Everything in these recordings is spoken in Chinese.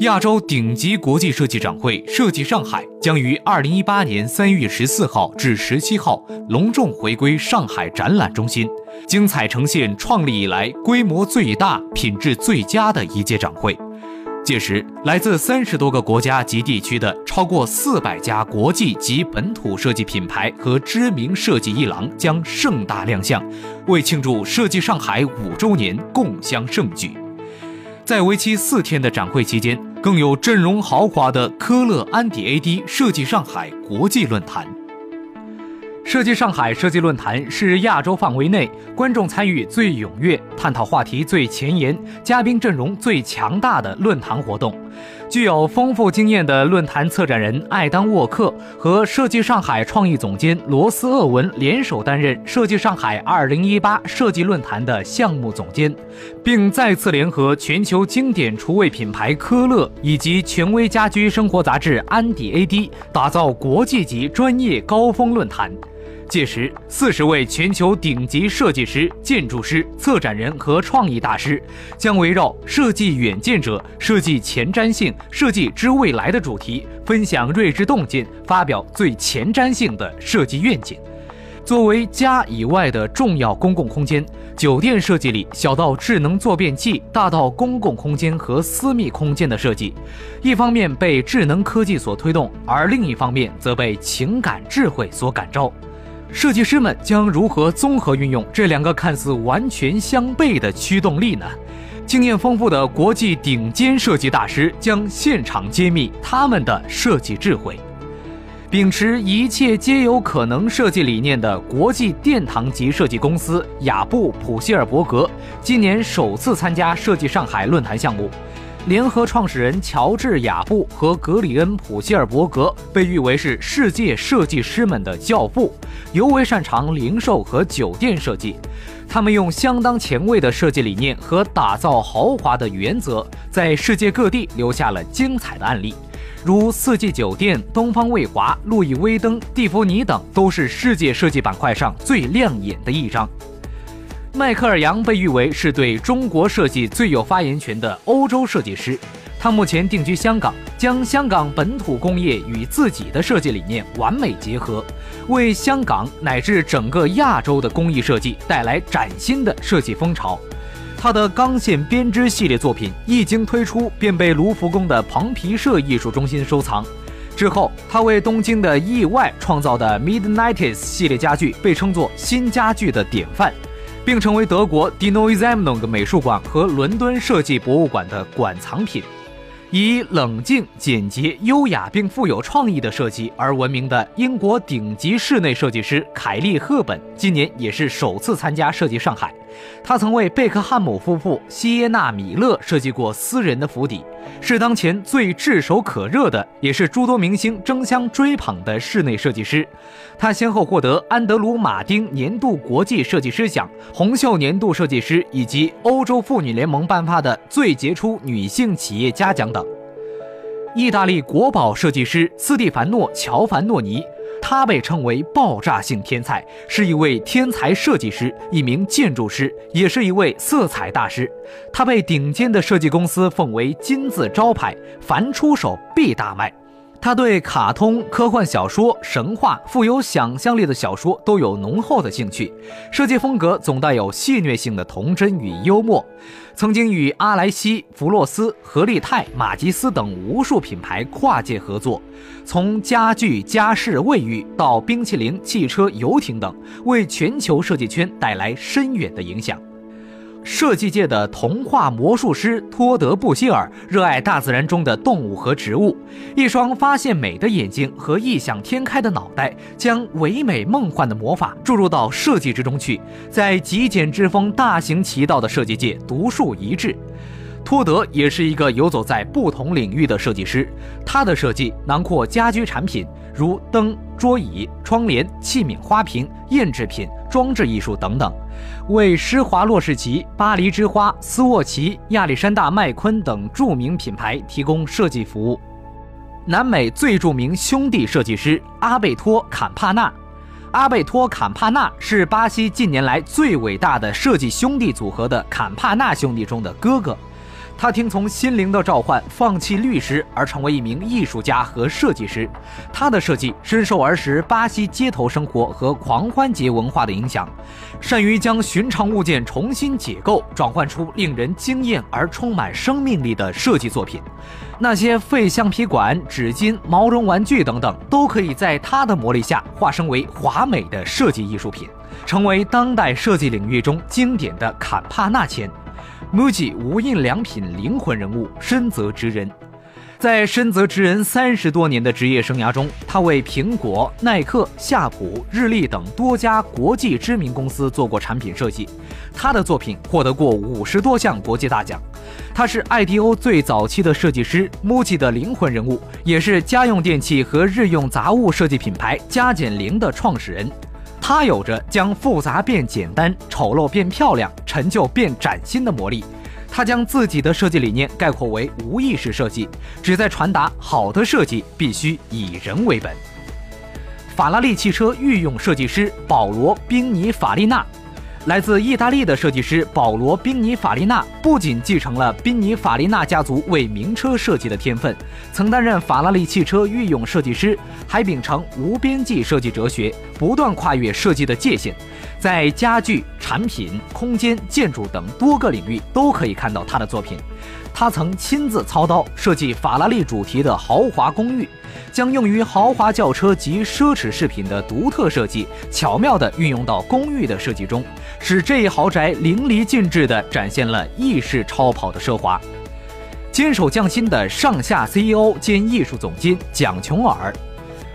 亚洲顶级国际设计展会“设计上海”将于二零一八年三月十四号至十七号隆重回归上海展览中心，精彩呈现创立以来规模最大、品质最佳的一届展会。届时，来自三十多个国家及地区的超过四百家国际及本土设计品牌和知名设计一廊将盛大亮相，为庆祝“设计上海”五周年共襄盛举。在为期四天的展会期间，更有阵容豪华的科勒安迪 AD 设计上海国际论坛。设计上海设计论坛是亚洲范围内观众参与最踊跃、探讨话题最前沿、嘉宾阵容最强大的论坛活动。具有丰富经验的论坛策展人艾当沃克和设计上海创意总监罗斯厄文联手担任设计上海2018设计论坛的项目总监，并再次联合全球经典厨卫品牌科勒以及权威家居生活杂志安迪 AD，打造国际级专业高峰论坛。届时，四十位全球顶级设计师、建筑师、策展人和创意大师将围绕“设计远见者”“设计前瞻性”“设计之未来”的主题，分享睿智洞见，发表最前瞻性的设计愿景。作为家以外的重要公共空间，酒店设计里小到智能坐便器，大到公共空间和私密空间的设计，一方面被智能科技所推动，而另一方面则被情感智慧所感召。设计师们将如何综合运用这两个看似完全相悖的驱动力呢？经验丰富的国际顶尖设计大师将现场揭秘他们的设计智慧。秉持一切皆有可能设计理念的国际殿堂级设计公司雅布普希尔伯格，今年首次参加设计上海论坛项目。联合创始人乔治·雅布和格里恩·普希尔伯格被誉为是世界设计师们的教父，尤为擅长零售和酒店设计。他们用相当前卫的设计理念和打造豪华的原则，在世界各地留下了精彩的案例，如四季酒店、东方卫华、路易威登、蒂芙尼等，都是世界设计板块上最亮眼的一张。迈克尔·杨被誉为是对中国设计最有发言权的欧洲设计师。他目前定居香港，将香港本土工业与自己的设计理念完美结合，为香港乃至整个亚洲的工艺设计带来崭新的设计风潮。他的钢线编织系列作品一经推出，便被卢浮宫的蓬皮社艺术中心收藏。之后，他为东京的意外创造的 Midnights 系列家具被称作新家具的典范。并成为德国 d i n o i s a m n o g 美术馆和伦敦设计博物馆的馆藏品。以冷静、简洁、优雅并富有创意的设计而闻名的英国顶级室内设计师凯利·赫本，今年也是首次参加设计上海。他曾为贝克汉姆夫妇、西耶纳米勒设计过私人的府邸，是当前最炙手可热的，也是诸多明星争相追捧的室内设计师。他先后获得安德鲁·马丁年度国际设计师奖、红袖年度设计师以及欧洲妇女联盟颁发的最杰出女性企业家奖等。意大利国宝设计师斯蒂凡诺·乔凡诺尼。他被称为爆炸性天才，是一位天才设计师，一名建筑师，也是一位色彩大师。他被顶尖的设计公司奉为金字招牌，凡出手必大卖。他对卡通、科幻小说、神话、富有想象力的小说都有浓厚的兴趣，设计风格总带有戏谑性的童真与幽默。曾经与阿莱西、弗洛斯、何利泰、马吉斯等无数品牌跨界合作，从家具、家饰、卫浴到冰淇淋、汽车、游艇等，为全球设计圈带来深远的影响。设计界的童话魔术师托德·布希尔热爱大自然中的动物和植物，一双发现美的眼睛和异想天开的脑袋，将唯美梦幻的魔法注入到设计之中去，在极简之风大行其道的设计界独树一帜。托德也是一个游走在不同领域的设计师，他的设计囊括家居产品，如灯、桌椅、窗帘、器皿、花瓶、印制品、装置艺术等等。为施华洛世奇、巴黎之花、斯沃琪、亚历山大麦昆等著名品牌提供设计服务。南美最著名兄弟设计师阿贝托·坎帕纳，阿贝托·坎帕纳是巴西近年来最伟大的设计兄弟组合的坎帕纳兄弟中的哥哥。他听从心灵的召唤，放弃律师，而成为一名艺术家和设计师。他的设计深受儿时巴西街头生活和狂欢节文化的影响，善于将寻常物件重新解构，转换出令人惊艳而充满生命力的设计作品。那些废橡皮管、纸巾、毛绒玩具等等，都可以在他的魔力下化身为华美的设计艺术品，成为当代设计领域中经典的坎帕纳签。MUJI 无印良品灵魂人物深泽直人，在深泽直人三十多年的职业生涯中，他为苹果、耐克、夏普、日立等多家国际知名公司做过产品设计。他的作品获得过五十多项国际大奖。他是 IDO 最早期的设计师，MUJI 的灵魂人物，也是家用电器和日用杂物设计品牌加减零的创始人。它有着将复杂变简单、丑陋变漂亮、陈旧变崭新的魔力。他将自己的设计理念概括为无意识设计，旨在传达好的设计必须以人为本。法拉利汽车御用设计师保罗·宾尼法利纳。来自意大利的设计师保罗·宾尼法利纳不仅继承了宾尼法利纳家族为名车设计的天分，曾担任法拉利汽车御用设计师，还秉承无边际设计哲学，不断跨越设计的界限，在家具、产品、空间、建筑等多个领域都可以看到他的作品。他曾亲自操刀设计法拉利主题的豪华公寓，将用于豪华轿车及奢侈饰品的独特设计巧妙地运用到公寓的设计中，使这一豪宅淋漓尽致地展现了意式超跑的奢华。坚守匠心的上下 CEO 兼艺术总监蒋琼尔。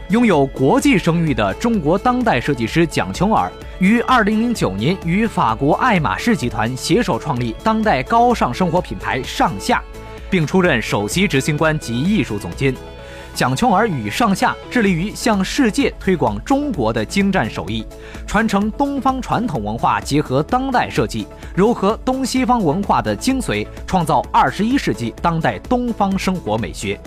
拥有国际声誉的中国当代设计师蒋琼尔，于2009年与法国爱马仕集团携手创立当代高尚生活品牌上下，并出任首席执行官及艺术总监。蒋琼儿与上下致力于向世界推广中国的精湛手艺，传承东方传统文化，结合当代设计，糅合东西方文化的精髓，创造21世纪当代东方生活美学。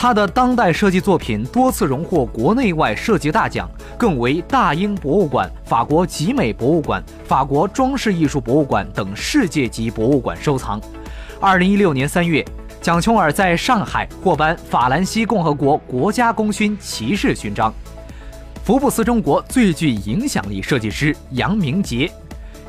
他的当代设计作品多次荣获国内外设计大奖，更为大英博物馆、法国集美博物馆、法国装饰艺术博物馆等世界级博物馆收藏。二零一六年三月，蒋琼尔在上海获颁法兰西共和国国家功勋骑士勋章。福布斯中国最具影响力设计师杨明杰，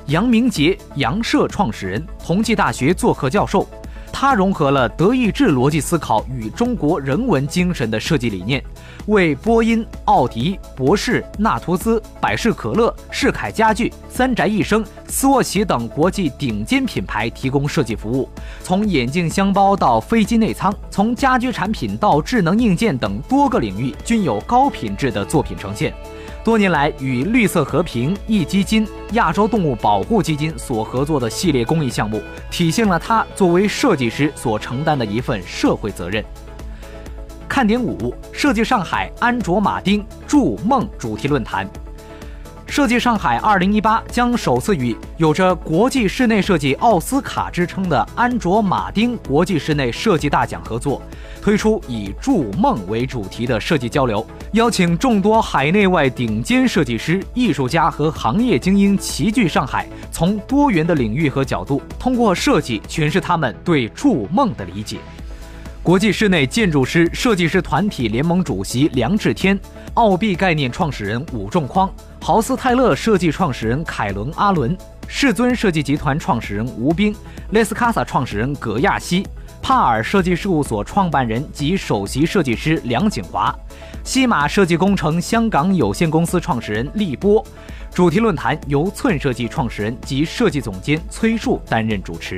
杨明杰，杨社创始人，同济大学做客教授。他融合了德意志逻辑思考与中国人文精神的设计理念，为波音、奥迪、博世、纳图斯、百事可乐、世凯家具、三宅一生、斯沃琪等国际顶尖品牌提供设计服务。从眼镜箱包到飞机内舱，从家居产品到智能硬件等多个领域均有高品质的作品呈现。多年来，与绿色和平、壹基金、亚洲动物保护基金所合作的系列公益项目，体现了他作为设计师所承担的一份社会责任。看点五：设计上海安卓马丁筑梦主题论坛。设计上海2018将首次与有着国际室内设计奥斯卡之称的安卓马丁国际室内设计大奖合作，推出以筑梦为主题的设计交流，邀请众多海内外顶尖设计师、艺术家和行业精英齐聚上海，从多元的领域和角度，通过设计诠释他们对筑梦的理解。国际室内建筑师设计师团体联盟主席梁志天，奥币概念创始人武仲匡，豪斯泰勒设计创始人凯伦阿伦，世尊设计集团创始人吴斌，雷斯卡萨创始人葛亚西，帕尔设计事务所创办人及首席设计师梁景华，西马设计工程香港有限公司创始人厉波。主题论坛由寸设计创始人及设计总监崔树担任主持。